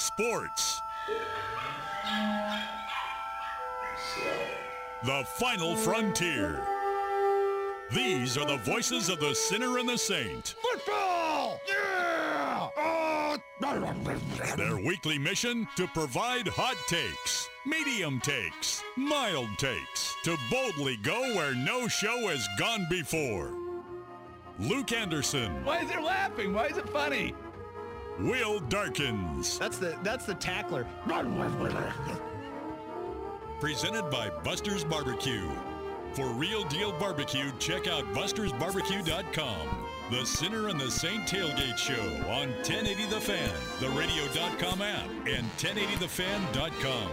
Sports. The final frontier. These are the voices of the sinner and the saint. Football! Yeah! Oh! Their weekly mission to provide hot takes, medium takes, mild takes, to boldly go where no show has gone before. Luke Anderson, Why is it laughing? Why is it funny? Will Darkins, That's the that's the tackler. presented by Buster's Barbecue. For real deal barbecue, check out bustersbarbecue.com. The Sinner and the Saint Tailgate Show on 1080 The Fan, the radio.com app, and 1080thefan.com.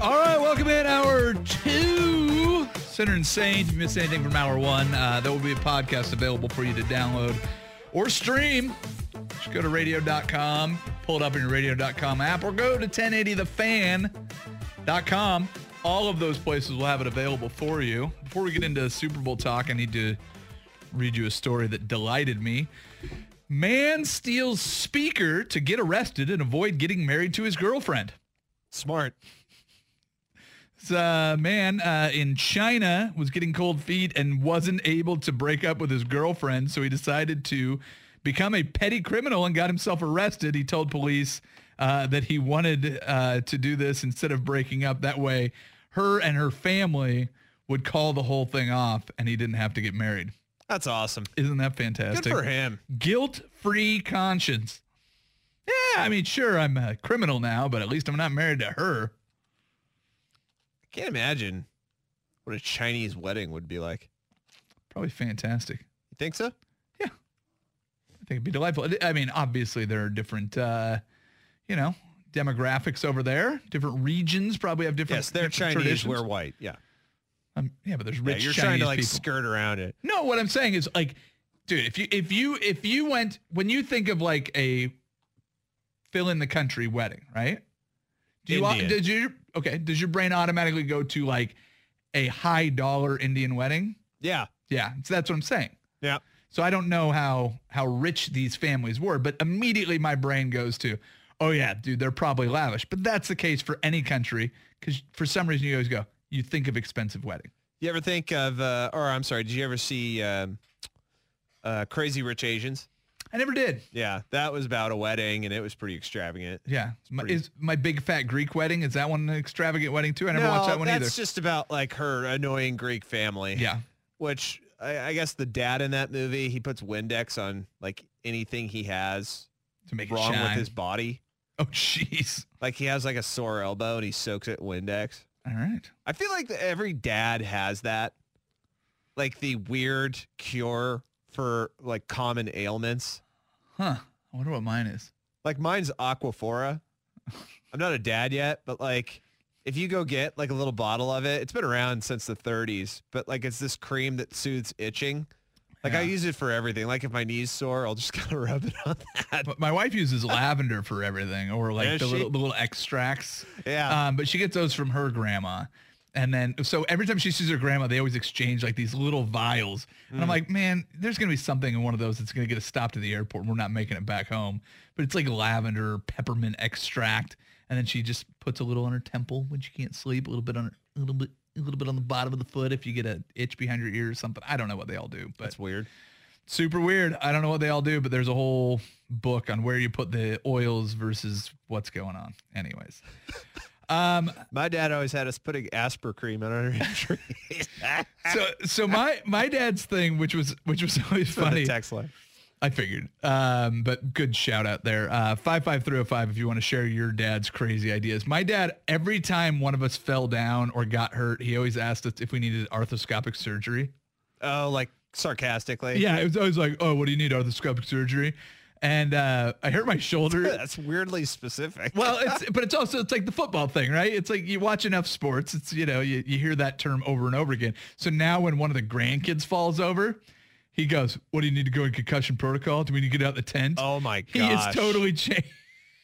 All right, welcome in hour two. Sinner and. If you missed anything from hour one, uh, there will be a podcast available for you to download or stream. Just go to radio.com, pull it up in your radio.com app, or go to 1080thefan.com. All of those places will have it available for you. Before we get into Super Bowl talk, I need to read you a story that delighted me. Man steals speaker to get arrested and avoid getting married to his girlfriend. Smart. This uh, man uh, in China was getting cold feet and wasn't able to break up with his girlfriend, so he decided to become a petty criminal and got himself arrested. He told police uh, that he wanted uh, to do this instead of breaking up. That way, her and her family would call the whole thing off, and he didn't have to get married. That's awesome. Isn't that fantastic? Good for him. Guilt-free conscience. Yeah, I mean, sure, I'm a criminal now, but at least I'm not married to her. I can't imagine what a Chinese wedding would be like. Probably fantastic. You think so? Yeah. I think it'd be delightful. I mean, obviously there are different, uh, you know, demographics over there. Different regions probably have different. Yes, they're different Chinese. traditions. We're white. Yeah. Um, yeah, but there's rich Yeah, you're Chinese trying to like people. skirt around it. No, what I'm saying is like, dude, if you if you if you went when you think of like a fill in the country wedding, right? Do you Indian. did you okay? Does your brain automatically go to like a high dollar Indian wedding? Yeah. Yeah, so that's what I'm saying. Yeah. So I don't know how how rich these families were, but immediately my brain goes to, oh yeah, dude, they're probably lavish. But that's the case for any country because for some reason you always go, you think of expensive wedding. You ever think of, uh, or I'm sorry, did you ever see um, uh, Crazy Rich Asians? I never did. Yeah, that was about a wedding, and it was pretty extravagant. Yeah, my, Pretty- is my big fat Greek wedding? Is that one an extravagant wedding too? I never no, watched that one that's either. just about like her annoying Greek family. yeah, Which I, I guess the dad in that movie, he puts Windex on like anything he has to make wrong it with his body. Oh jeez. Like he has like a sore elbow and he soaks it in Windex. All right. I feel like every dad has that. Like the weird cure for like common ailments. Huh. I wonder what mine is. Like mine's Aquaphor. I'm not a dad yet, but like if you go get like a little bottle of it, it's been around since the 30s, but like it's this cream that soothes itching. Like I use it for everything. Like if my knee's sore, I'll just kind of rub it on that. But my wife uses lavender for everything, or like the she? little, the little extracts. Yeah. Um, but she gets those from her grandma. And then, so every time she sees her grandma, they always exchange like these little vials. And Mm. I'm like, man, there's going to be something in one of those that's going to get us stopped at the airport. and We're not making it back home. But it's like lavender, peppermint extract. And then she just puts a little on her temple when she can't sleep, a little bit on her, a little bit, a little bit on the bottom of the foot if you get an itch behind your ear or something. I don't know what they all do, but That's weird. super weird. I don't know what they all do, but there's a whole book on where you put the oils versus what's going on. Anyways. Um, My dad always had us putting Aspercreme on our injuries. so so my my dad's thing, which was which was always funny. text line. I figured. Um, but good shout out there. Uh, 55305 if you want to share your dad's crazy ideas. My dad, every time one of us fell down or got hurt, he always asked us if we needed arthroscopic surgery. Oh, like sarcastically. Yeah, it was always like, oh, what do you need? Arthroscopic surgery. And uh, I hurt my shoulder. That's weirdly specific. well, it's but it's also it's like the football thing, right? It's like you watch enough sports, it's you know, you, you hear that term over and over again. So now when one of the grandkids falls over, he goes, What do you need to go in concussion protocol? Do we need to get out the tent? oh my god, he is totally changed.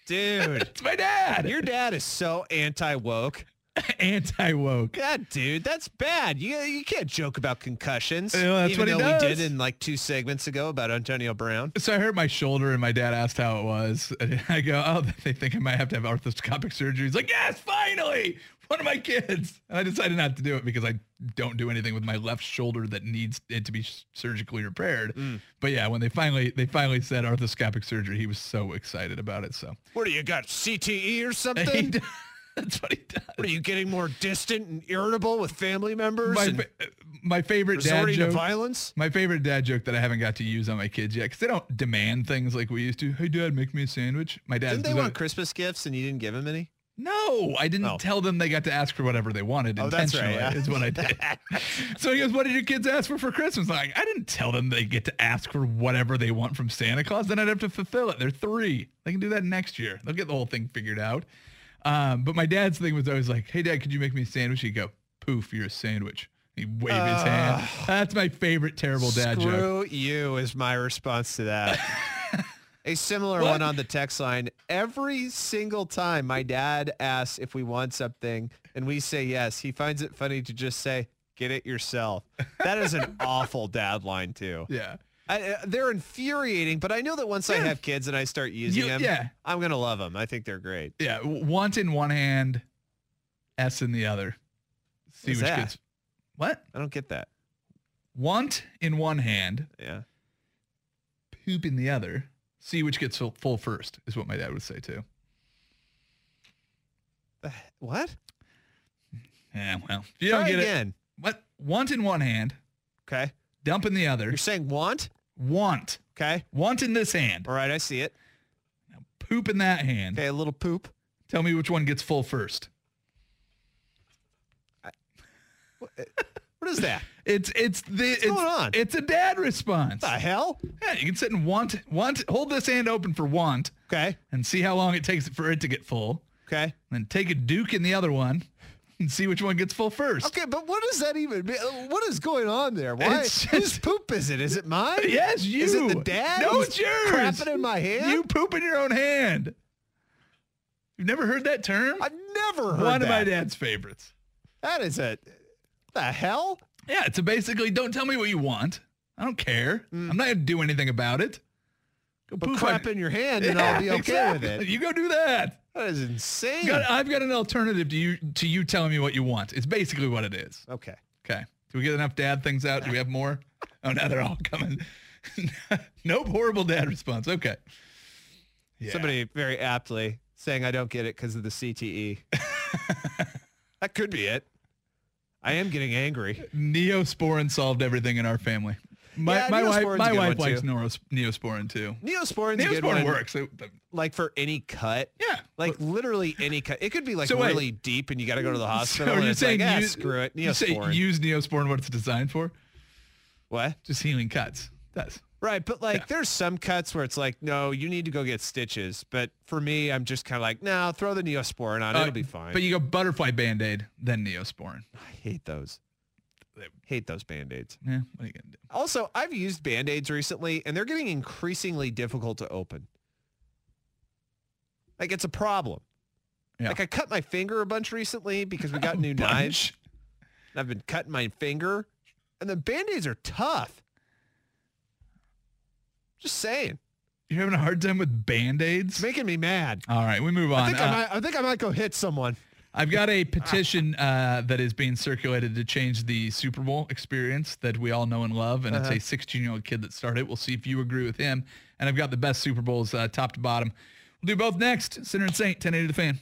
Dude, It's my dad. your dad is so anti-woke. anti woke. God, dude, that's bad. You you can't joke about concussions. Yeah, that's even what he though we did in like two segments ago about Antonio Brown. So I hurt my shoulder and my dad asked how it was. And I go, oh, they think I might have to have arthroscopic surgery. He's like, yes, finally, one of my kids. And I decided not to do it because I don't do anything with my left shoulder that needs it to be surgically repaired. Mm. But yeah, when they finally they finally said arthroscopic surgery, he was so excited about it. So What do you got? CTE or something? That's what he does. What are you getting more distant and irritable with family members My, and my favorite dad joke. violence? My favorite dad joke that I haven't got to use on my kids yet because they don't demand things like we used to. Hey, dad, make me a sandwich. My dad Didn't they want Christmas gifts and you didn't give them any? No, I didn't Oh. tell them they got to ask for whatever they wanted Oh, that's right, yeah. Is what I did. so he goes, "What did your kids ask for for Christmas?" I'm like, I didn't tell them they get to ask for whatever they want from Santa Claus. Then I'd have to fulfill it. They're three. They can do that next year. They'll get the whole thing figured out. Um, but my dad's thing was always like, "Hey, dad, could you make me a sandwich?" He'd go, "Poof, you're a sandwich." He'd wave his hand. That's my favorite terrible dad joke. Screw you is my response to that. A similar What? one on the text line. Every single time my dad asks if we want something and we say yes, he finds it funny to just say, get it yourself. That is an awful dad line too. Yeah. I, uh, they're infuriating, but I know that once I have kids and I start using You- them, yeah. I'm going to love them. I think they're great. Yeah, want in one hand, S in the other. See What's which that? gets what? I don't get that. Want in one hand, Yeah. poop in the other. See which gets full, first is what my dad would say too. What? Yeah, well, if you Try don't get again. it. What? Want in one hand, Okay. dump in the other. You're saying want? Want. Okay. Want in this hand, All right. I see it. poop in that hand. Okay. A little poop. Tell me which one gets full first. What is that? It's it's the it's, going on? it's a dad response. What the hell? Yeah, you can sit and want want hold this hand open for want Okay. and see how long it takes for it to get full. Okay. Then take a duke in the other one and see which one gets full first. Okay, but what does that even mean? Uh, What is going on there? Why? It's Whose poop is it? Is it mine? Yes, you. Is it the dad? No, it's yours. Crapping in my hand? You poop in your own hand. You've never heard that term? I've never heard that. One of my dad's favorites. That is a the hell? Yeah, it's a basically don't tell me what you want. I don't care. I'm not gonna do anything about it. Go Mm. But poop crap in your hand and I'll be okay exactly. with it. You go do that. That is insane. Got- I've got an alternative to you to you telling me what you want. It's basically what it is. Okay. Okay. Do we get enough dad things out? Do we have more? Oh, now they're all coming. nope. Horrible dad response. Okay. Yeah. Somebody very aptly saying I don't get it because of the CTE. that could be it. I am getting angry. Neosporin solved everything in our family. My, Yeah, my wife, my wife likes too. Neosporin too. Neosporin's a. Neosporin works. Like for any cut. yeah. Like literally any cut. It could be like So wait. really deep and you got to go to the hospital. so and you're saying like, ah, screw it. You say Neosporin. use Neosporin what it's designed for? what? Just healing cuts. That's Right, but like Yeah. there's some cuts where it's like, no, you need to go get stitches. But for me, I'm just kind of like, no, throw the Neosporin on. Uh, It'll be fine. But you go butterfly band-aid, then Neosporin. I hate those. Hate those band-aids. Yeah, what are you gonna do? Also, I've used band-aids recently and they're getting increasingly difficult to open. Like it's a problem. Yeah. Like I cut my finger a bunch recently because we got new Bunch. knives. And I've been cutting my finger and the band-aids are tough. Just saying. You're having a hard time with band-aids? It's making me mad. All right, we move on. I think, Uh, I, might, I think I might go hit someone. I've got a petition uh, that is being circulated to change the Super Bowl experience that we all know and love, and Uh-huh. it's a 16-year-old kid that started. We'll see if you agree with him. And I've got the best Super Bowls uh, top to bottom. We'll do both next. Sinner and Saint, 1080 the fan.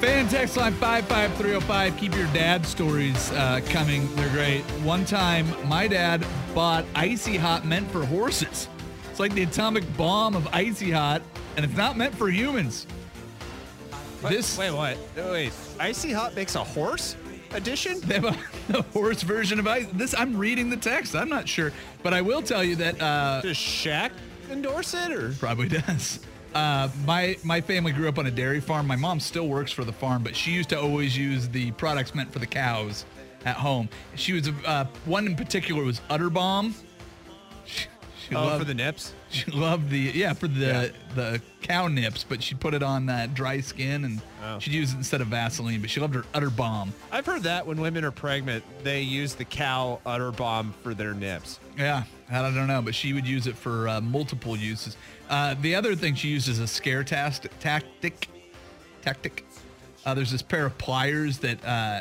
Fan text line 55305. Keep your dad stories uh, coming. They're great. One time, my dad bought Icy Hot meant for horses. It's like the atomic bomb of Icy Hot, and it's not meant for humans. This Wait, what? Wait, Icy Hot makes a horse edition? They have a, the worst version of ice. This I'm reading the text. I'm not sure, but I will tell you that uh, Does Shaq endorse it or? probably does. Uh, my my family grew up on a dairy farm. My mom still works for the farm, but she used to always use the products meant for the cows at home. She was uh, one in particular was Udder Balm. She, she Oh, loved, for the nips. she loved the yeah for the Yeah. the cow nips, but she'd put it on that dry skin and Oh. she'd use it instead of Vaseline. But she loved her Udder Balm. I've heard that when women are pregnant, they use the cow udder balm for their nips. Yeah, I don't know, but she would use it for uh, multiple uses. Uh, the other thing she used is a scare tast- tactic. Tactic. Uh, there's this pair of pliers that uh,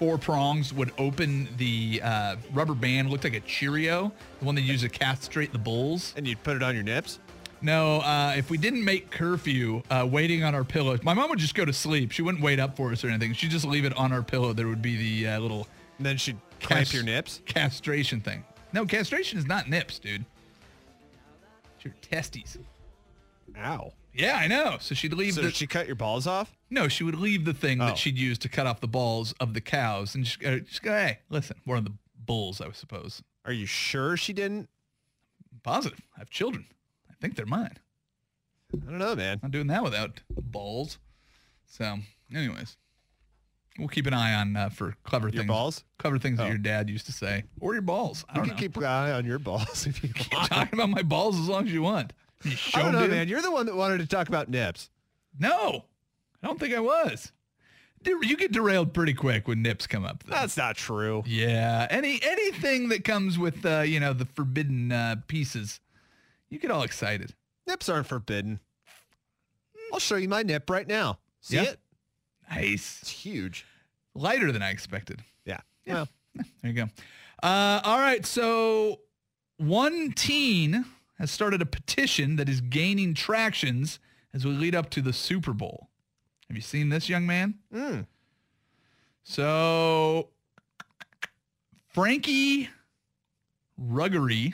four prongs would open the uh, rubber band. Looked like a Cheerio, the one they use to castrate the bulls. And you'd put it on your nips? No, uh, if we didn't make curfew, uh, waiting on our pillows, my mom would just go to sleep. She wouldn't wait up for us or anything. She'd just leave it on our pillow. There would be the uh, little And then she'd clamp Cas- your nips? Castration thing. No, castration is not nips, dude. It's your testes. Ow. Yeah, I know. So she'd leave So the she cut your balls off? no, she would leave the thing Oh. that she'd use to cut off the balls of the cows, and just, uh, just go, hey, listen, one of the bulls, I suppose. Are you sure she didn't? Positive. I have children. I think they're mine. I don't know, man. I'm not doing that without balls. So, anyways, we'll keep an eye on uh, for clever Your things. balls? Clever things that Oh. your dad used to say, or your balls. I You don't can know. keep an eye on your balls if you Keep want. talking about my balls as long as you want. You I don't know, man. You're the one that wanted to talk about nips. No, I don't think I was. You get derailed pretty quick when nips come up. Though. That's not true. yeah, any anything that comes with uh, you know the forbidden uh, pieces, you get all excited. Nips aren't forbidden. I'll show you my nip right now. See Yeah. it? Nice, It's huge. lighter than I expected. Yeah. Yeah. Well, There you go. Uh, all right, so one teen has started a petition that is gaining tractions as we lead up to the Super Bowl. Have you seen this, young man? mm, So Frankie Ruggiero,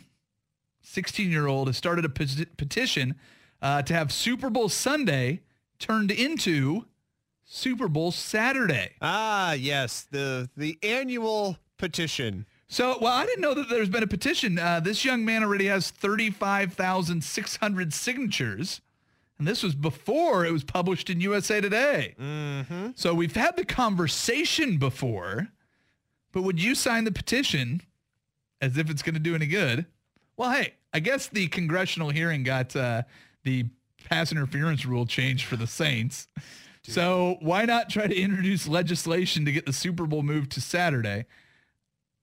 16-year-old, has started a peti- petition uh, to have Super Bowl Sunday turned into Super Bowl Saturday. ah, yes. The the annual petition. So, well, I didn't know that there's been a petition. Uh, this young man already has 35,600 signatures. And this was before it was published in USA Today. Mm-hmm. So we've had the conversation before, but would you sign the petition as if it's going to do any good? Well, hey, I guess the congressional hearing got uh, the pass interference rule changed for the Saints. So why not try to introduce legislation to get the Super Bowl moved to Saturday?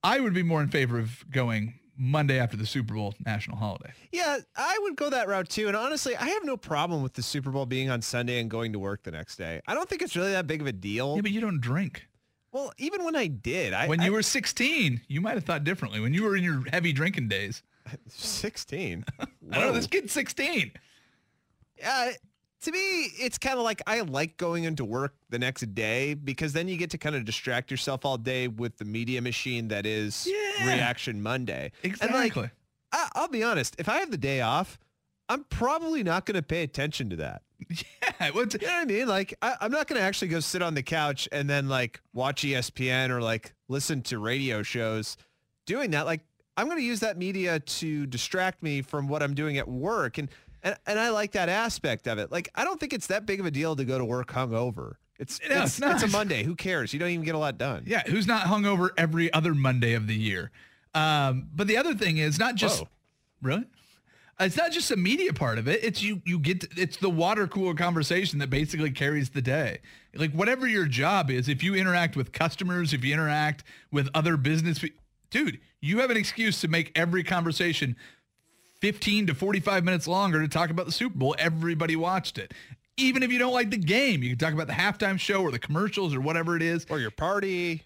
I would be more in favor of going Monday after the Super Bowl national holiday. Yeah, I would go that route too. And honestly, I have no problem with the Super Bowl being on Sunday and going to work the next day. I don't think it's really that big of a deal. Yeah, but you don't drink. well, even when I did, I When I, you were 16, you might have thought differently. When you were in your heavy drinking days. 16. I don't know, this kid's 16. Yeah, to me, it's kind of like I like going into work the next day because then you get to kind of distract yourself all day with the media machine that is Yeah. Reaction Monday. And Exactly. like, I, I'll be honest, if I have the day off, I'm probably not going to pay attention to that. yeah. What's, You know what I mean? Like, I, I'm not going to actually go sit on the couch and then like watch ESPN or like listen to radio shows doing that. Like, I'm going to use that media to distract me from what I'm doing at work. And, and, and I like that aspect of it. Like, I don't think it's that big of a deal to go to work hungover. It's, No, it's, it's not. it's a Monday. Who cares? You don't even get a lot done. yeah. Who's not hungover every other Monday of the year? Um, but the other thing is not just Whoa. really. It's not just a media part of it. It's you. You get. To, it's the water cooler conversation that basically carries the day. Like whatever your job is, if you interact with customers, if you interact with other business, dude, you have an excuse to make every conversation 15 to 45 minutes longer to talk about the Super Bowl. Everybody watched it. Even if you don't like the game, you can talk about the halftime show or the commercials or whatever it is. Or your party.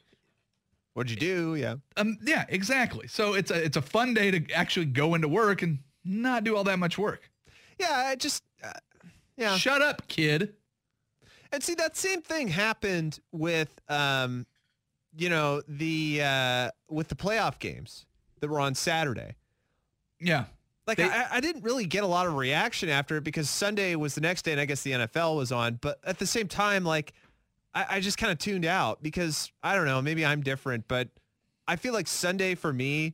What'd you do? Yeah. Um, yeah, exactly. So it's a it's a fun day to actually go into work and not do all that much work. Yeah. I just, uh, yeah. Shut up, kid. And see, that same thing happened with, um, you know, the uh, with the playoff games that were on Saturday. Yeah. Like They- I, I didn't really get a lot of reaction after it because Sunday was the next day, and I guess the NFL was on. But at the same time, like I, I just kind of tuned out because I don't know, maybe I'm different, but I feel like Sunday for me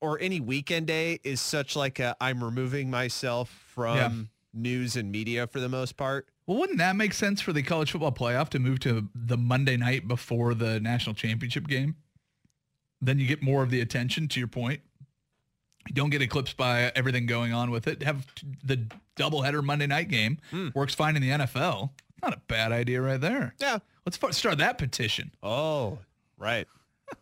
or any weekend day is such like I'm removing myself from Yeah. news and media for the most part. Well, wouldn't that make sense for the college football playoff to move to the Monday night before the national championship game? Then you get more of the attention. To your point, don't get eclipsed by everything going on with it. Have the doubleheader Monday night game hmm. works fine in the NFL. Not a bad idea right there. Yeah. Let's start that petition. Oh, right.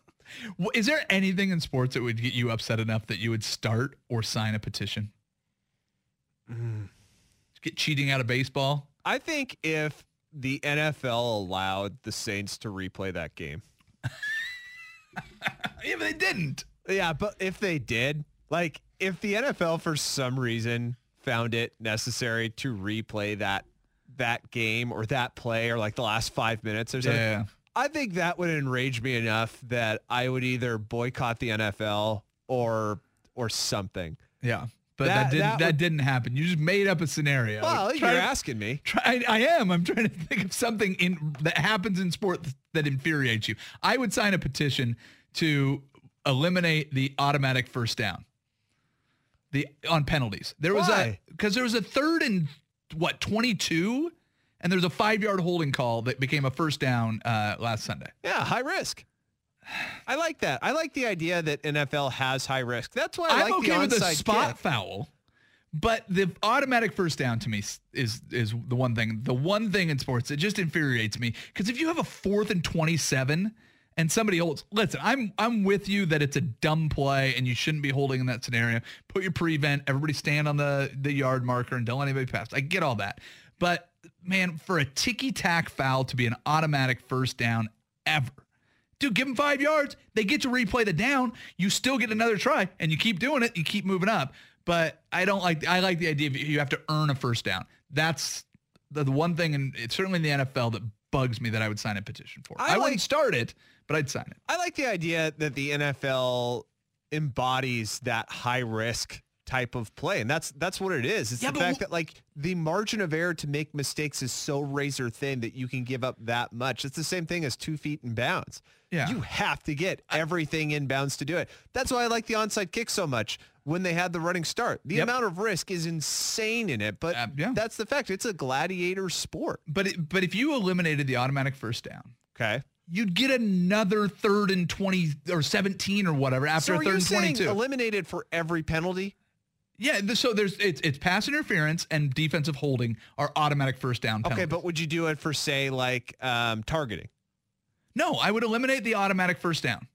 Is there anything in sports that would get you upset enough that you would start or sign a petition? Hmm. Get cheating out of baseball. I think if the NFL allowed the Saints to replay that game. Yeah, but they didn't. Yeah, but if they did, like if the NFL for some reason found it necessary to replay that that game or that play or like the last five minutes or something, Yeah. I think that would enrage me enough that I would either boycott the NFL or or something. Yeah. But That- that, didn't that that, didn't happen. You just made up a scenario. Well, you're to- asking me. Try, I am. I'm trying to think of something in that happens in sport that infuriates you. I would sign a petition to eliminate the automatic first down. The on penalties. There was Why? a because there was a third and what 22, and there's a five yard holding call that became a first down uh, last Sunday. Yeah, high risk. I like that. I like the idea that NFL has high risk. That's why I I'm like okay the with the spot kick. foul, but the automatic first down to me is is the one thing. The one thing in sports that just infuriates me because if you have a fourth and twenty seven and somebody holds, listen, I'm I'm with you that it's a dumb play and you shouldn't be holding in that scenario. Put your prevent. Everybody stand on the the yard marker and don't let anybody pass. I get all that, but man, for a ticky tack foul to be an automatic first down ever. Dude, give them five yards. They get to replay the down. You still get another try, and you keep doing it. You keep moving up. But I don't like. I like the idea of you have to earn a first down. That's the, the one thing, and it's certainly in the NFL that bugs me that I would sign a petition for. I I, like- wouldn't start it, but I'd sign it. I like the idea that the NFL embodies that high risk type of play. And that's that's what it is. It's Yeah, the fact wh- that like the margin of error to make mistakes is so razor thin that you can give up that much. It's the same thing as two feet in bounds. Yeah. You have to get everything in bounds to do it. That's why I like the onside kick so much when they had the running start. The Yep. amount of risk is insane in it, but Uh, yeah. that's the fact. It's a gladiator sport. But it, but if you eliminated the automatic first down, Okay. You'd get another third and twenty or seventeen or whatever after So third and saying twenty-two. eliminated for every penalty? yeah. So there's it's it's pass interference and defensive holding are automatic first down. Okay, but would you do it for say like um, targeting No, I would eliminate the automatic first down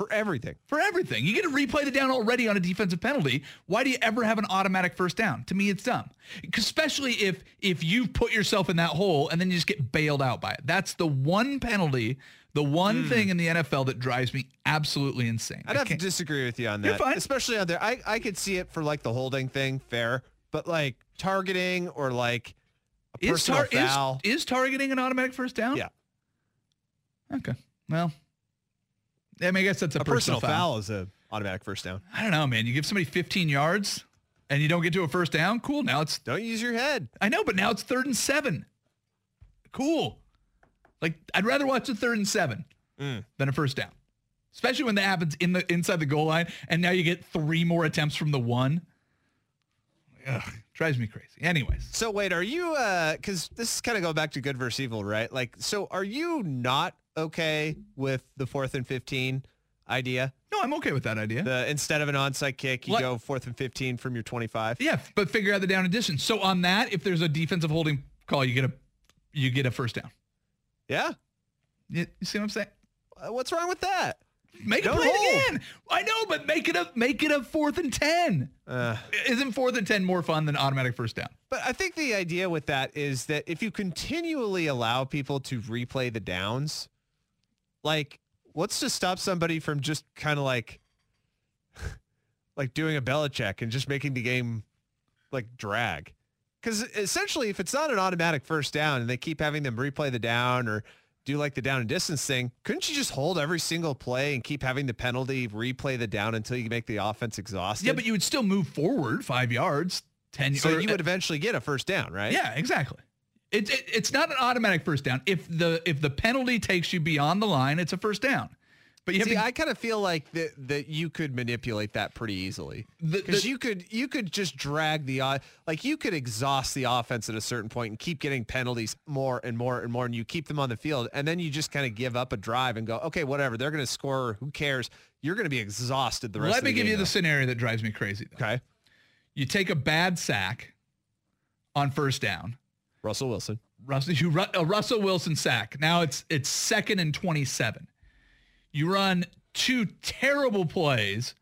for everything? for everything. You get to replay the down already on a defensive penalty. Why do you ever have an automatic first down? To me, it's dumb. Especially if if you put yourself in that hole and then you just get bailed out by it. That's the one penalty, the one hmm. thing in the NFL that drives me absolutely insane. I'd I have to disagree with you on that. You're fine. Especially on there. I, I could see it for like the holding thing, fair. But like targeting or like a is, personal tar- is, foul. is targeting an automatic first down? yeah. Okay. Well, I mean, I guess that's a, A personal foul is a automatic first down. I don't know, man. You give somebody 15 yards and you don't get to a first down. Cool. Now it's Don't use your head. I know, but now it's third and seven. Cool. Like I'd rather watch a third and seven Mm. than a first down, especially when that happens in the inside the goal line, and now you get three more attempts from the one. Ugh, drives me crazy. Anyways, So wait, are you uh cuz this is kind of going back to good versus evil, right? Like so are you not okay with the 4th and 15 idea? no, I'm okay with that idea. The instead of an onside kick, you go 4th and 15 from your 25? yeah, but figure out the down and distance. So on that, if there's a defensive holding call, you get a you get a first down. Yeah? You, you see what I'm saying? Uh, What's wrong with that? Make Don't it play it again. I know, but make it a make it a fourth and ten. Uh Isn't fourth and ten more fun than automatic first down? But I think the idea with that is that if you continually allow people to replay the downs, like what's to stop somebody from just kind of like like doing a Belichick and just making the game like drag? Because essentially, if it's not an automatic first down and they keep having them replay the down or do like the down and distance thing, couldn't you just hold every single play and keep having the penalty replay the down until you make the offense exhausted? Yeah, but you would still move forward five yards, ten. so or- you would eventually get a first down, right? Yeah, exactly. It, it, it's not an automatic first down. If the if the penalty takes you beyond the line, it's a first down. But you See, to, I kind of feel like that that you could manipulate that pretty easily because you could you could just drag the o- like you could exhaust the offense at a certain point and keep getting penalties more and more and more, and you keep them on the field, and then you just kind of give up a drive and go, okay, whatever, they're going to score. Who cares? You're going to be exhausted the rest. Of the day. Let me give game, you the scenario that drives me crazy. Though. okay. You take a bad sack on first down. Russell Wilson. Russell, you a Russell Wilson sack. Now it's it's second and 27. You run two terrible plays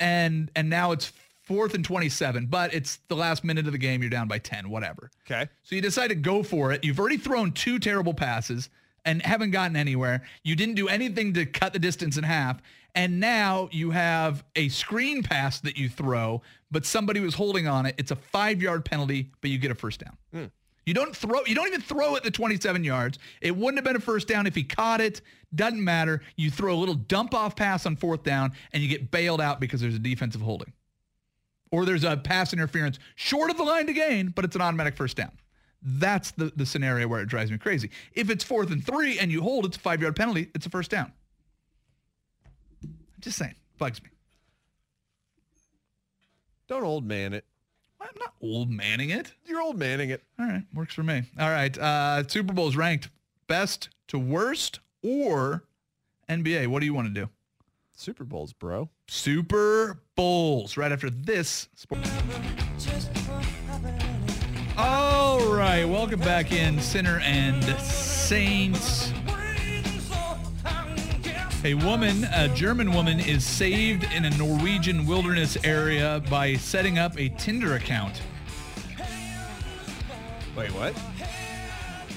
and and now it's fourth and 27, but it's the last minute of the game. You're down by 10, whatever. Okay. So you decide to go for it. You've already thrown two terrible passes and haven't gotten anywhere. You didn't do anything to cut the distance in half. And now you have a screen pass that you throw, but somebody was holding on it. It's a five yard penalty, but you get a first down. Hmm. You don't throw, you don't even throw it the 27 yards. It wouldn't have been a first down if he caught it. Doesn't matter. You throw a little dump off pass on fourth down and you get bailed out because there's a defensive holding or there's a pass interference short of the line to gain, but it's an automatic first down. That's the, the scenario where it drives me crazy. If it's fourth and three and you hold, it's a five yard penalty. It's a first down. I'm just saying, bugs me. Don't old man it. I'm not old manning it. You're old manning it. All right, works for me. All right, uh, Super Bowl's ranked best to worst or NBA. What do you want to do? Super Bowls, bro. Super Bowls right after this. Sport. All right, welcome back in Sinner and Saints. A woman, a German woman, is saved in a Norwegian wilderness area by setting up a Tinder account. Wait, what?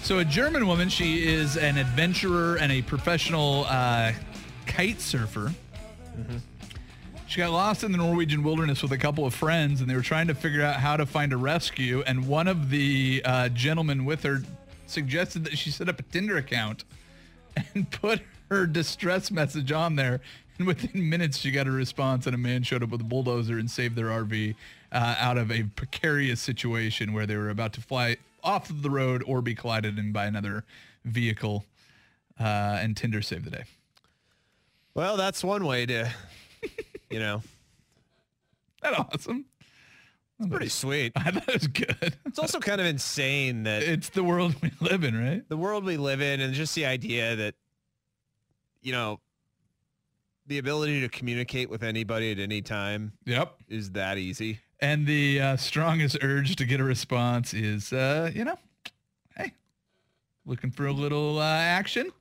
So a German woman, she is an adventurer and a professional uh, kite surfer. She got lost in the Norwegian wilderness with a couple of friends, and they were trying to figure out how to find a rescue. And one of the uh, gentlemen with her suggested that she set up a Tinder account and put her distress message on there. And within minutes, she got a response, and a man showed up with a bulldozer and saved their RV uh, out of a precarious situation where they were about to fly off of the road or be collided in by another vehicle. Uh, and Tinder saved the day. Well, that's one way to, you know, That awesome. That's pretty sweet. I thought it was good. It's also kind of insane that It's the world we live in, right? the world we live in and just the idea that, you know, the ability to communicate with anybody at any time Yep. is that easy. And the uh, strongest urge to get a response is, uh, you know, hey, looking for a little uh, action?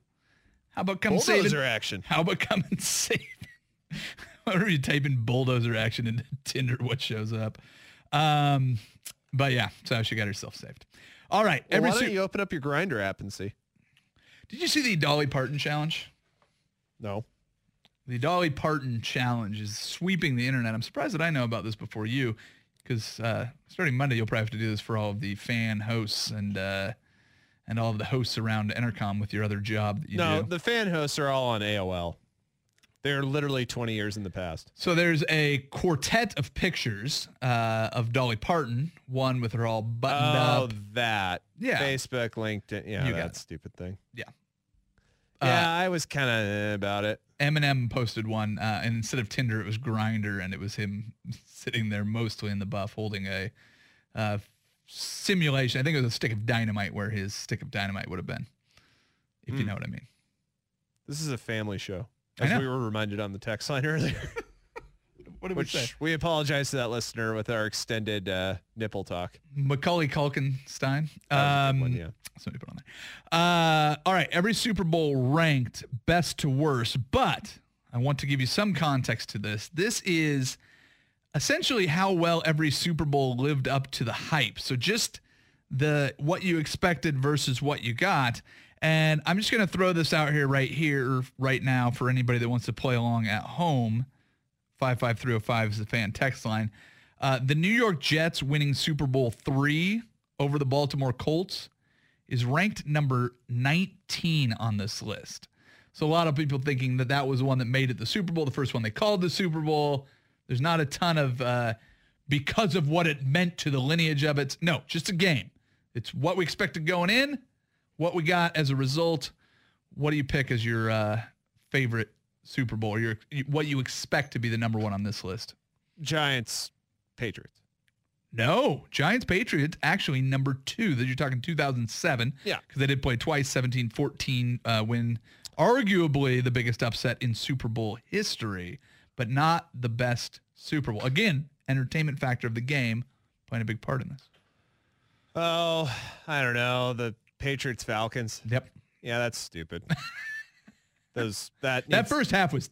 How about come save Bulldozer action. How about come and save? Whenever you type in bulldozer action into Tinder, what shows up? Um, but yeah, so she got herself saved. All right. Well, every why don't you open up your Grindr app and see? Did you see the Dolly Parton challenge? No. The Dolly Parton challenge is sweeping the internet. I'm surprised that I know about this before you, because uh, starting Monday you'll probably have to do this for all of the fan hosts and uh, and all of the hosts around Entercom with your other job that you No, do. the fan hosts are all on AOL. They're literally 20 years in the past. so there's a quartet of pictures uh, of Dolly Parton, one with her all buttoned up. Oh, up. that. Yeah. Facebook, LinkedIn. Yeah, You got that it. stupid thing. Yeah. Yeah, I was kind of about it. Eminem posted one, uh, and instead of Tinder, it was Grindr, and it was him sitting there mostly in the buff, holding a uh, simulation. I think it was a stick of dynamite, where his stick of dynamite would have been, if you know what I mean. This is a family show, as we were reminded on the text line earlier. What did Which we apologize to that listener with our extended uh, nipple talk. Macaulay Culkin Stein. That was a Um, one, yeah. Somebody put on there. Uh, all right. Every Super Bowl ranked best to worst, but I want to give you some context to this. This is essentially how well every Super Bowl lived up to the hype. So just the what you expected versus what you got. And I'm just going to throw this out here right here right now for anybody that wants to play along at home. 55305 is the fan text line. Uh, the New York Jets winning Super Bowl three over the Baltimore Colts is ranked number 19 on this list. So a lot of people thinking that that was the one that made it the Super Bowl, the first one they called the Super Bowl. There's not a ton of, uh, because of what it meant to the lineage of it. No, just a game. It's what we expected going in, what we got as a result. What do you pick as your uh, favorite Super Bowl, your, what you expect to be the number one on this list. Giants, Patriots. No, Giants Patriots actually number two. That you're talking 2007. Yeah. because they did play twice. 17-14 uh, win, arguably the biggest upset in Super Bowl history, but not the best Super Bowl. Again, entertainment factor of the game playing a big part in this. Oh, I don't know. The Patriots, Falcons. Yep. Yeah, that's stupid. That That needs- first half was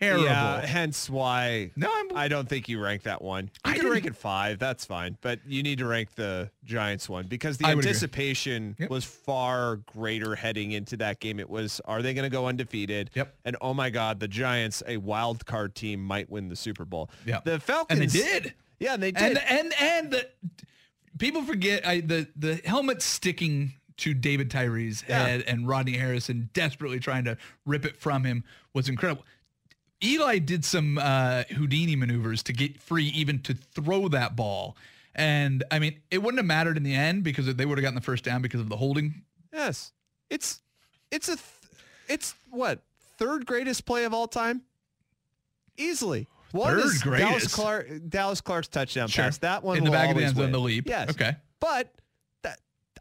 terrible. Yeah, hence why No, I'm, I don't think you rank that one. You I can rank it five, that's fine. But you need to rank the Giants one because the I would agree. anticipation Yep. was far greater heading into that game. It was, are they going to go undefeated? Yep. And oh my God, the Giants, a wild card team, might win the Super Bowl. Yep. The Falcons. and they did. Yeah, and they did. And and and the people forget I, the the helmet sticking to David Tyree's Yeah. head and Rodney Harrison desperately trying to rip it from him was incredible. Eli did some uh, Houdini maneuvers to get free even to throw that ball. And I mean, it wouldn't have mattered in the end because they would have gotten the first down because of the holding. yes. It's, it's a, th- it's what? Third greatest play of all time? Easily. One Third is Dallas. Clark, Dallas Clark's touchdown Sure. pass. That one In the back of the end zone, the leap. Yes. Okay. But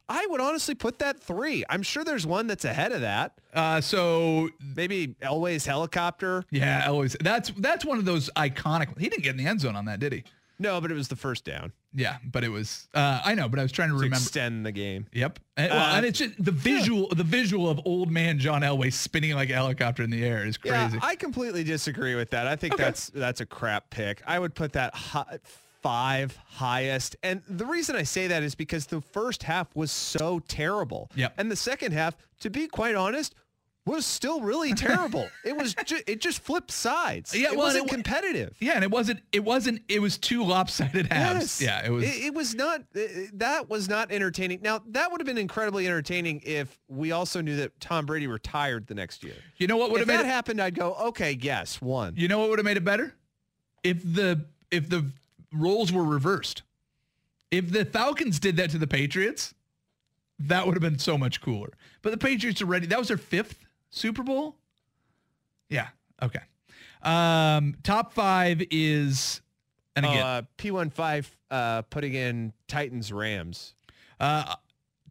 I would honestly put that three. I'm sure there's one that's ahead of that. Uh, so Maybe Elway's helicopter. yeah, always that's that's one of those iconic. He didn't get in the end zone on that, did he? No, but it was the first down Yeah, but it was. Uh, I know, but I was trying to to remember. extend the game. Yep. And, well, Uh, and it's just the visual, the visual of old man John Elway spinning like a helicopter in the air is crazy. Yeah, I completely disagree with that. I think Okay. that's that's a crap pick. I would put that hi- five highest. And the reason I say that is because the first half was so terrible. Yep. And the second half, to be quite honest, was still really terrible. it was ju- it just flipped sides. Yeah, it well, wasn't it competitive. yeah, and it wasn't. It wasn't. It was two lopsided halves. Yes. Yeah, it was. It, it was not. uh, that was not entertaining. Now that would have been incredibly entertaining if we also knew that Tom Brady retired the next year. you know what would have made that it? happened, I'd go, okay, yes, one. You know what would have made it better? If the if the roles were reversed. If the Falcons did that to the Patriots, that would have been so much cooler. But the Patriots are ready. That was their fifth Super Bowl. Yeah. Okay. Um, top five is, and again, uh, P15 uh, putting in Titans Rams. Uh,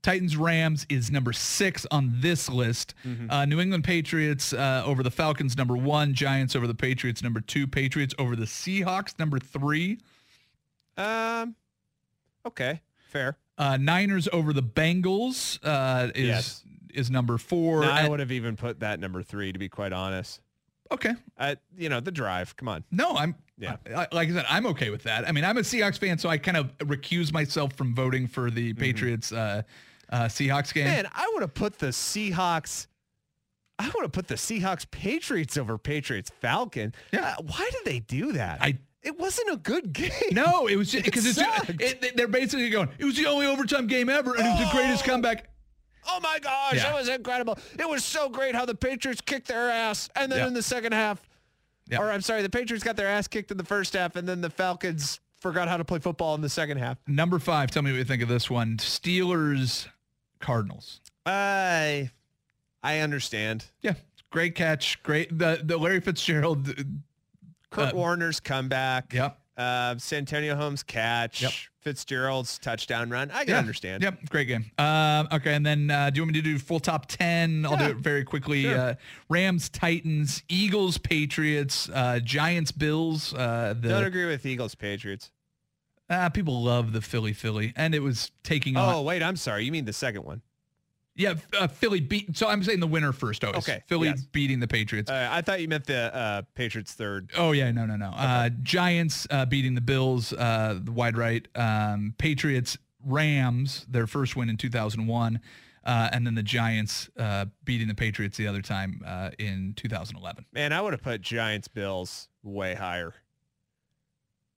Titans Rams is number six on this list. Uh, New England Patriots uh, over the Falcons, number one. Giants over the Patriots, number two. Patriots over the Seahawks, number three. Um, okay, fair. Uh, Niners over the Bengals uh, is Yes. is number four. I would have even put that number three, to be quite honest. okay. Uh, you know, the drive. Come on. No, I'm Yeah. I- like I said, I'm okay with that. I mean, I'm a Seahawks fan, so I kind of recuse myself from voting for the Patriots uh, uh, Seahawks game. Man, I would have put the Seahawks. I would have put the Seahawks Patriots over Patriots Falcon. Yeah. Uh, why did they do that? I it wasn't a good game. No, it was just It because it's sucked. it, they're basically going. It was the only overtime game ever, and it was the greatest Oh. comeback. Oh my gosh, Yeah. that was incredible. It was so great how the Patriots kicked their ass. And then Yeah. in the second half, Yeah. or I'm sorry, the Patriots got their ass kicked in the first half, and then the Falcons forgot how to play football in the second half. Number five. Tell me what you think of this one. Steelers, Cardinals. I I understand. Yeah, great catch. Great. The the Larry Fitzgerald. Kurt Uh, Warner's comeback. Yep. Uh, Santonio Holmes catch. Yep. Fitzgerald's touchdown run. I can Yeah. understand. Yep, great game. Um, okay, and then uh, do you want me to do full top ten? I'll Yeah. do it very quickly. Sure. Uh, Rams, Titans, Eagles, Patriots, uh, Giants, Bills. Uh, Don't agree with Eagles Patriots. uh, people love the Philly, Philly, and it was taking Oh on. wait, I'm sorry. You mean the second one? Yeah, uh, Philly beat. So I'm saying the winner first. Always. Okay, Philly yes. beating the Patriots. Uh, I thought you meant the uh, Patriots third. Oh yeah, no, no, no. Uh, Giants uh, beating the Bills, uh, the wide right. Um, Patriots, Rams, their first win in 2001, uh, and then the Giants uh, beating the Patriots the other time uh, in 2011. Man, I would have put Giants Bills way higher.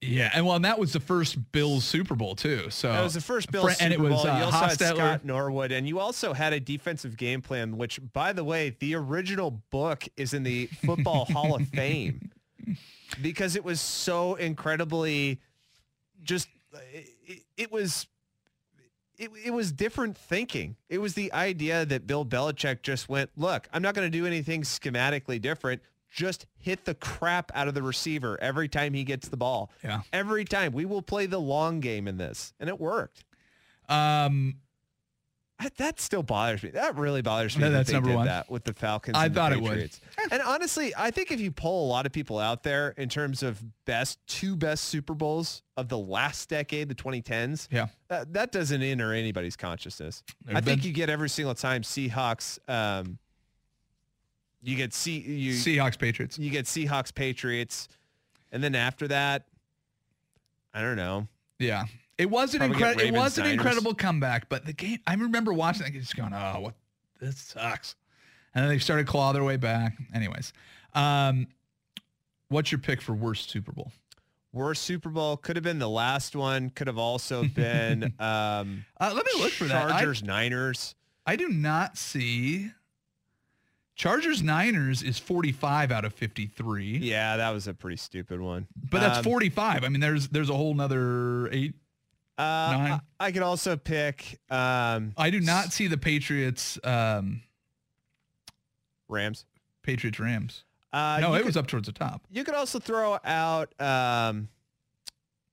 Yeah, and well, and that was the first Bills Super Bowl too. So That was the first Bills Super and it was Bowl. uh, you also had Scott Norwood, and you also had a defensive game plan, which, by the way, the original book is in the Football Hall of Fame because it was so incredibly just. It, it was. It, it was different thinking. It was the idea that Bill Belichick just went, look, I'm not going to do anything schematically different. Just hit the crap out of the receiver every time he gets the ball. Yeah. Every time. We will play the long game in this. And it worked. Um, I- That still bothers me. That really bothers me. No, that that's they number did one. That with the Falcons. I thought it would. And honestly, I think if you poll a lot of people out there in terms of best two best Super Bowls of the last decade, the 2010s, yeah. that, that doesn't enter anybody's consciousness. There's I think been- you get every single time Seahawks. Um, you get C, you Seahawks Patriots. you get Seahawks Patriots, and then after that, I don't know. Yeah. It was an incredible. It was an incredible comeback, but the game. I remember watching it, just going, "Oh, what? This sucks." And then they started claw their way back. Anyways, um, what's your pick for worst Super Bowl? Worst Super Bowl could have been the last one. Could have also been um, Uh, let me look for that. I- Chargers Niners. I do not see. Chargers Niners is 45 out of 53. Yeah, that was a pretty stupid one. But that's Um, 45. I mean, there's there's a whole nother eight. Uh, nine. I, I could also pick um, I do not see the Patriots um, Rams. Patriots Rams. Uh, no, it could- was up towards the top. You could also throw out. Um,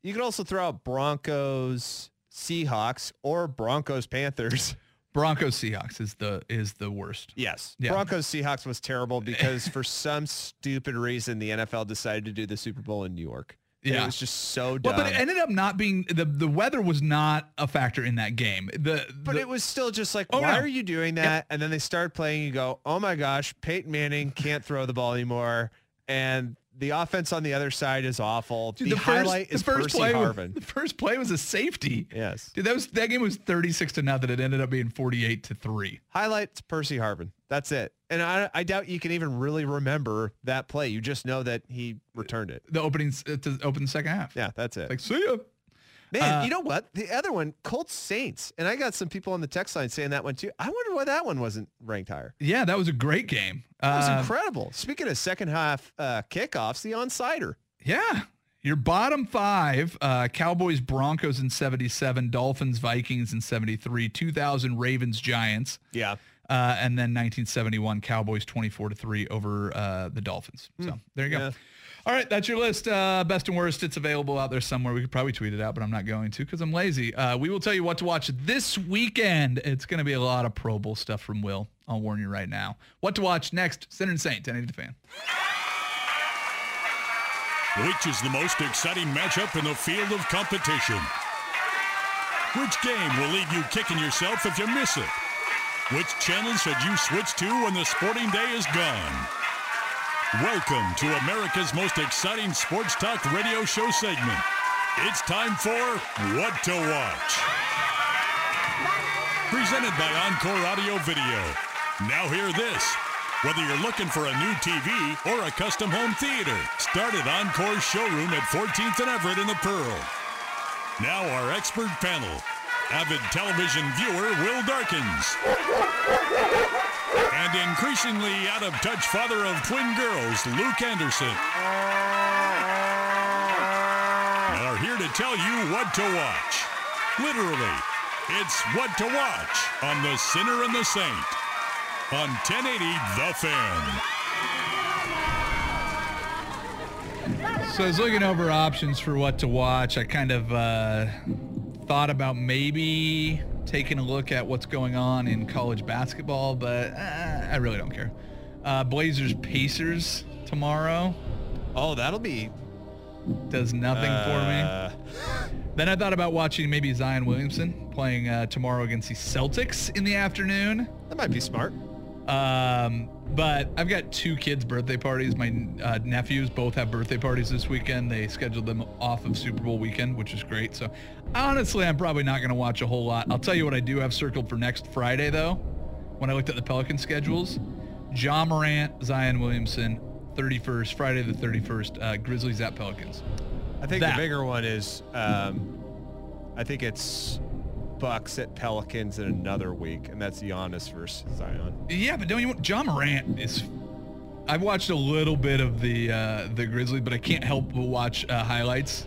you could also throw out Broncos, Seahawks, or Broncos Panthers. Broncos Seahawks is the is the worst. Yes, Yeah. Broncos Seahawks was terrible because for some stupid reason the NFL decided to do the Super Bowl in New York. And Yeah. it was just so dumb. Well, but it ended up not being the the weather was not a factor in that game. The But the- it was still just like, Oh, why no. are you doing that? And then they start playing. You go, oh my gosh, Peyton Manning can't throw the ball anymore, and the offense on the other side is awful. Dude, the, highlight first, is the first Percy play was- Harvin. the first play was a safety. Yes, Dude, that was that game was 36 to nothing. It ended up being 48 to 3. highlights Percy Harvin. That's it. And I, I doubt you can even really remember that play. You just know that he returned it. The opening uh, to open the second half. Yeah, that's it. Like, see ya. Man, uh, you know what? The other one, Colts Saints, and I got some people on the text line saying that one too. I wonder why that one wasn't ranked higher. Yeah, that was a great game. That was Uh, incredible. Speaking of second half uh, kickoffs, the onsider. Yeah. Your bottom five, uh, Cowboys, Broncos in 77, Dolphins, Vikings in 73, 2000 Ravens, Giants, Yeah. uh, and then 1971 Cowboys 24 to 3 over uh, the Dolphins. So there you go. Yeah. All right, that's your list. Uh, best and worst. It's available out there somewhere. We could probably tweet it out, but I'm not going to because I'm lazy. Uh, we will tell you what to watch this weekend. It's going to be a lot of Pro Bowl stuff from Will. I'll warn you right now. What to watch next? Sinner and Saint, 1080 the fan. Which is the most exciting matchup in the field of competition? Which game will leave you kicking yourself if you miss it? Which channel should you switch to when the sporting day is gone? Welcome to America's most exciting sports talk radio show segment. It's time for What to Watch. Presented by Encore Audio Video. Now hear this. Whether you're looking for a new TV or a custom home theater, start at Encore's showroom at 14th and Everett in the Pearl. Now our expert panel. Avid television viewer Will Darkins. And increasingly out of touch father of twin girls, Luke Anderson. Are here to tell you what to watch. Literally, it's what to watch on The Sinner and the Saint on 1080 The Fan. So I was looking over options for what to watch. I kind of uh, thought about maybe taking a look at what's going on in college basketball, but uh, I really don't care. Uh, Blazers Pacers tomorrow Oh, that'll be does nothing for me. uh, Then I thought about watching maybe Zion Williamson playing uh, tomorrow against the Celtics in the afternoon. That might be smart. Um, but I've got two kids' birthday parties. My uh, nephews both have birthday parties this weekend. They scheduled them off of Super Bowl weekend, which is great. So honestly, I'm probably not going to watch a whole lot. I'll tell you what I do have circled for next Friday, though. When I looked at the Pelican schedules, Ja Morant, Zion Williamson, 31st, Friday the 31st, uh, Grizzlies at Pelicans. I think That. the bigger one is, um, I think it's Bucks at Pelicans in another week, and that's Giannis versus Zion. Yeah, but don't you want Ja Morant is I've watched a little bit of the uh, the Grizzlies, but I can't help but watch uh, highlights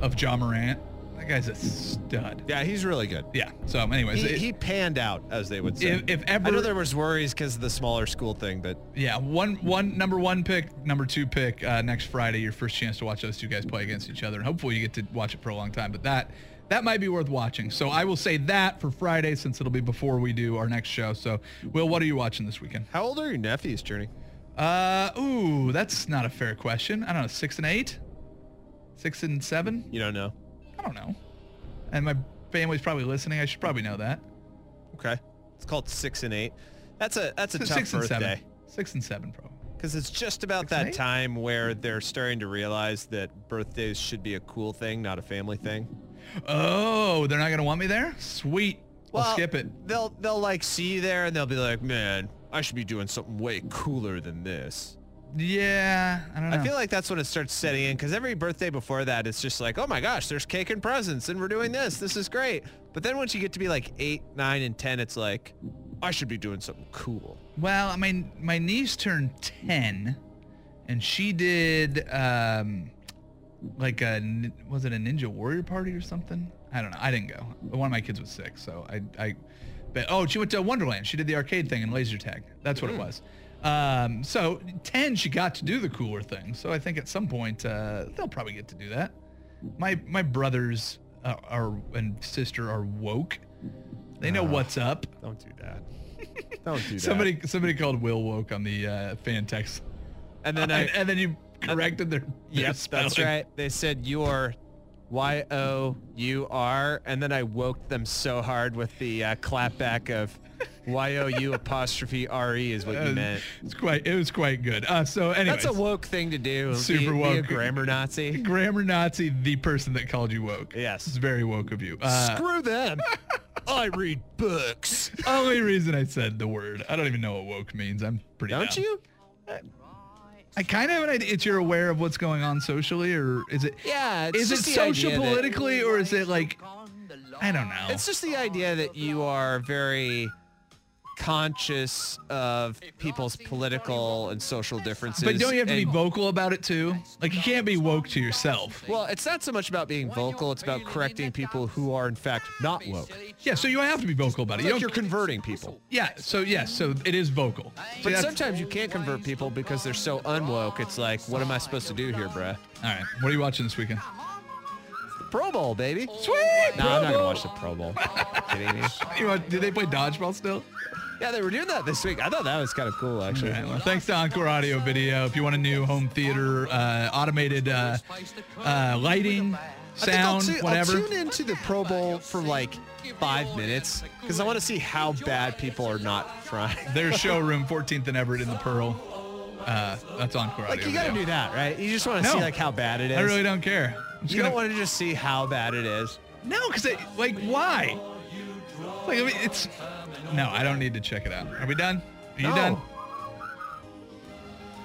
of Ja Morant. That guy's a stud. Yeah, he's really good. Yeah. So, anyways, He, it- he panned out, as they would say. If- if ever- I know there was worries because of the smaller school thing, but yeah, one one number one pick, number two pick uh, next Friday. Your first chance to watch those two guys play against each other, and hopefully you get to watch it for a long time. But that that might be worth watching. So I will say that for Friday, since it'll be before we do our next show. So, Will, what are you watching this weekend? how old are your nephews, Journey? Uh, ooh, that's not a fair question. I don't know, six and eight, six and seven. You don't know. I don't know. And my family's probably listening. I should probably know that. Okay. It's called six and eight. That's a that's a tough six and seven. Six and seven, probably. because it's just about Six that time where they're starting to realize that birthdays should be a cool thing, not a family thing. Oh, they're not gonna want me there? Sweet. I'll skip it. They'll they'll like see you there and they'll be like, man, I should be doing something way cooler than this. Yeah, I don't know. I feel like that's when it starts setting in because every birthday before that, it's just like, oh my gosh, there's cake and presents and we're doing this. This is great. But then once you get to be like eight, nine, and 10, it's like, I should be doing something cool. well, I mean, my niece turned ten, and she did um, like a was it a Ninja Warrior party or something? I don't know. I didn't go. One of my kids was sick, so I I. But oh, she went to Wonderland. She did the arcade thing and laser tag. That's what it was. Um, so ten, she got to do the cooler thing. So I think at some point uh, they'll probably get to do that. My my brothers uh, are and sister are woke. They know what's up. Don't do that. Don't do that. Somebody somebody called Will woke on the uh, fan text, and then I, and, and then you corrected their, their yep, that's right. They said you're Y O U R, and then I woke them so hard with the uh, clapback of Y O U apostrophe R E is what you Uh, meant. It's quite it was quite good. Uh, so anyways, That's a woke thing to do. Super be, Be a woke. grammar Nazi. grammar Nazi, the person that called you woke. Yes. it's very woke of you. Uh, Screw them. I read books. only reason I said the word. I don't even know what woke means. I'm pretty. Don't down. you? I kind of have an idea. It's you're aware of what's going on socially, or is it? Yeah. It's Is it social that- politically, or is it like? I don't know. It's just the idea that you are very conscious of people's political and social differences. but don't you have to be vocal about it too? Like you can't be woke to yourself. Well, it's not so much about being vocal. It's about correcting people who are in fact not woke. Yeah, so you have to be vocal about it. You like you're converting people. yeah, so yes, so it is vocal. See, But that's- sometimes you can't convert people because they're so unwoke. It's like, what am I supposed to do here, bruh? all right. What are you watching this weekend? Pro Bowl, baby. Sweet. No, I'm not gonna watch the Pro Bowl. kidding me? You want, did they play dodgeball still? Yeah, they were doing that this week. I thought that was kind of cool, actually. All right, well, thanks to Encore Audio Video. If you want a new home theater, uh, automated uh, uh, lighting, I sound, tu- whatever. I'll tune into the Pro Bowl for like five minutes because I want to see how bad people are not trying. Their showroom, 14th and Everett in the Pearl. Uh, that's Encore Audio Like you got to do that, right? You just want to No. see like how bad it is. I really don't care. You gonna, don't want to just see how bad it is. No, because like, why? Like, I mean, it's no. I don't need to check it out. Are we done? Are you No. done?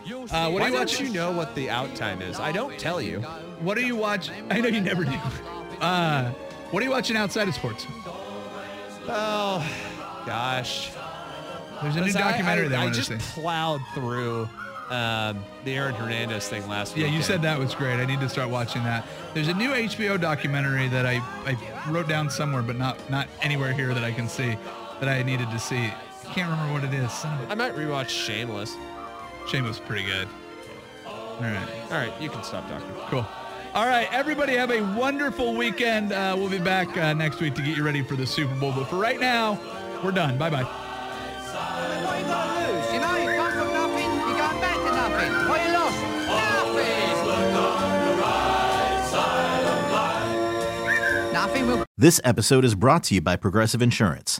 Uh, what Why are you don't watching? you know what the out time is? I don't tell you. What are you watching? I know you never do. Uh, what are you watching outside of sports? Oh, gosh. There's a new Listen, I- documentary I, that I, I want to just see. plowed through um, the Aaron Hernandez thing last week. Yeah, you said that was great. I need to start watching that. There's a new HBO documentary that I, I wrote down somewhere, but not not anywhere here that I can see that I needed to see. I can't remember what it is. I might rewatch Shameless. Shameless Shame was pretty good. All right, All right, you can stop talking. cool. All right, everybody have a wonderful weekend. Uh, we'll be back uh, next week to get you ready for the Super Bowl. But for right now, we're done. Bye bye. What you got to lose? You know, you come from nothing, you go back to nothing. What you lost? Nothing. Nothing will This episode is brought to you by Progressive Insurance.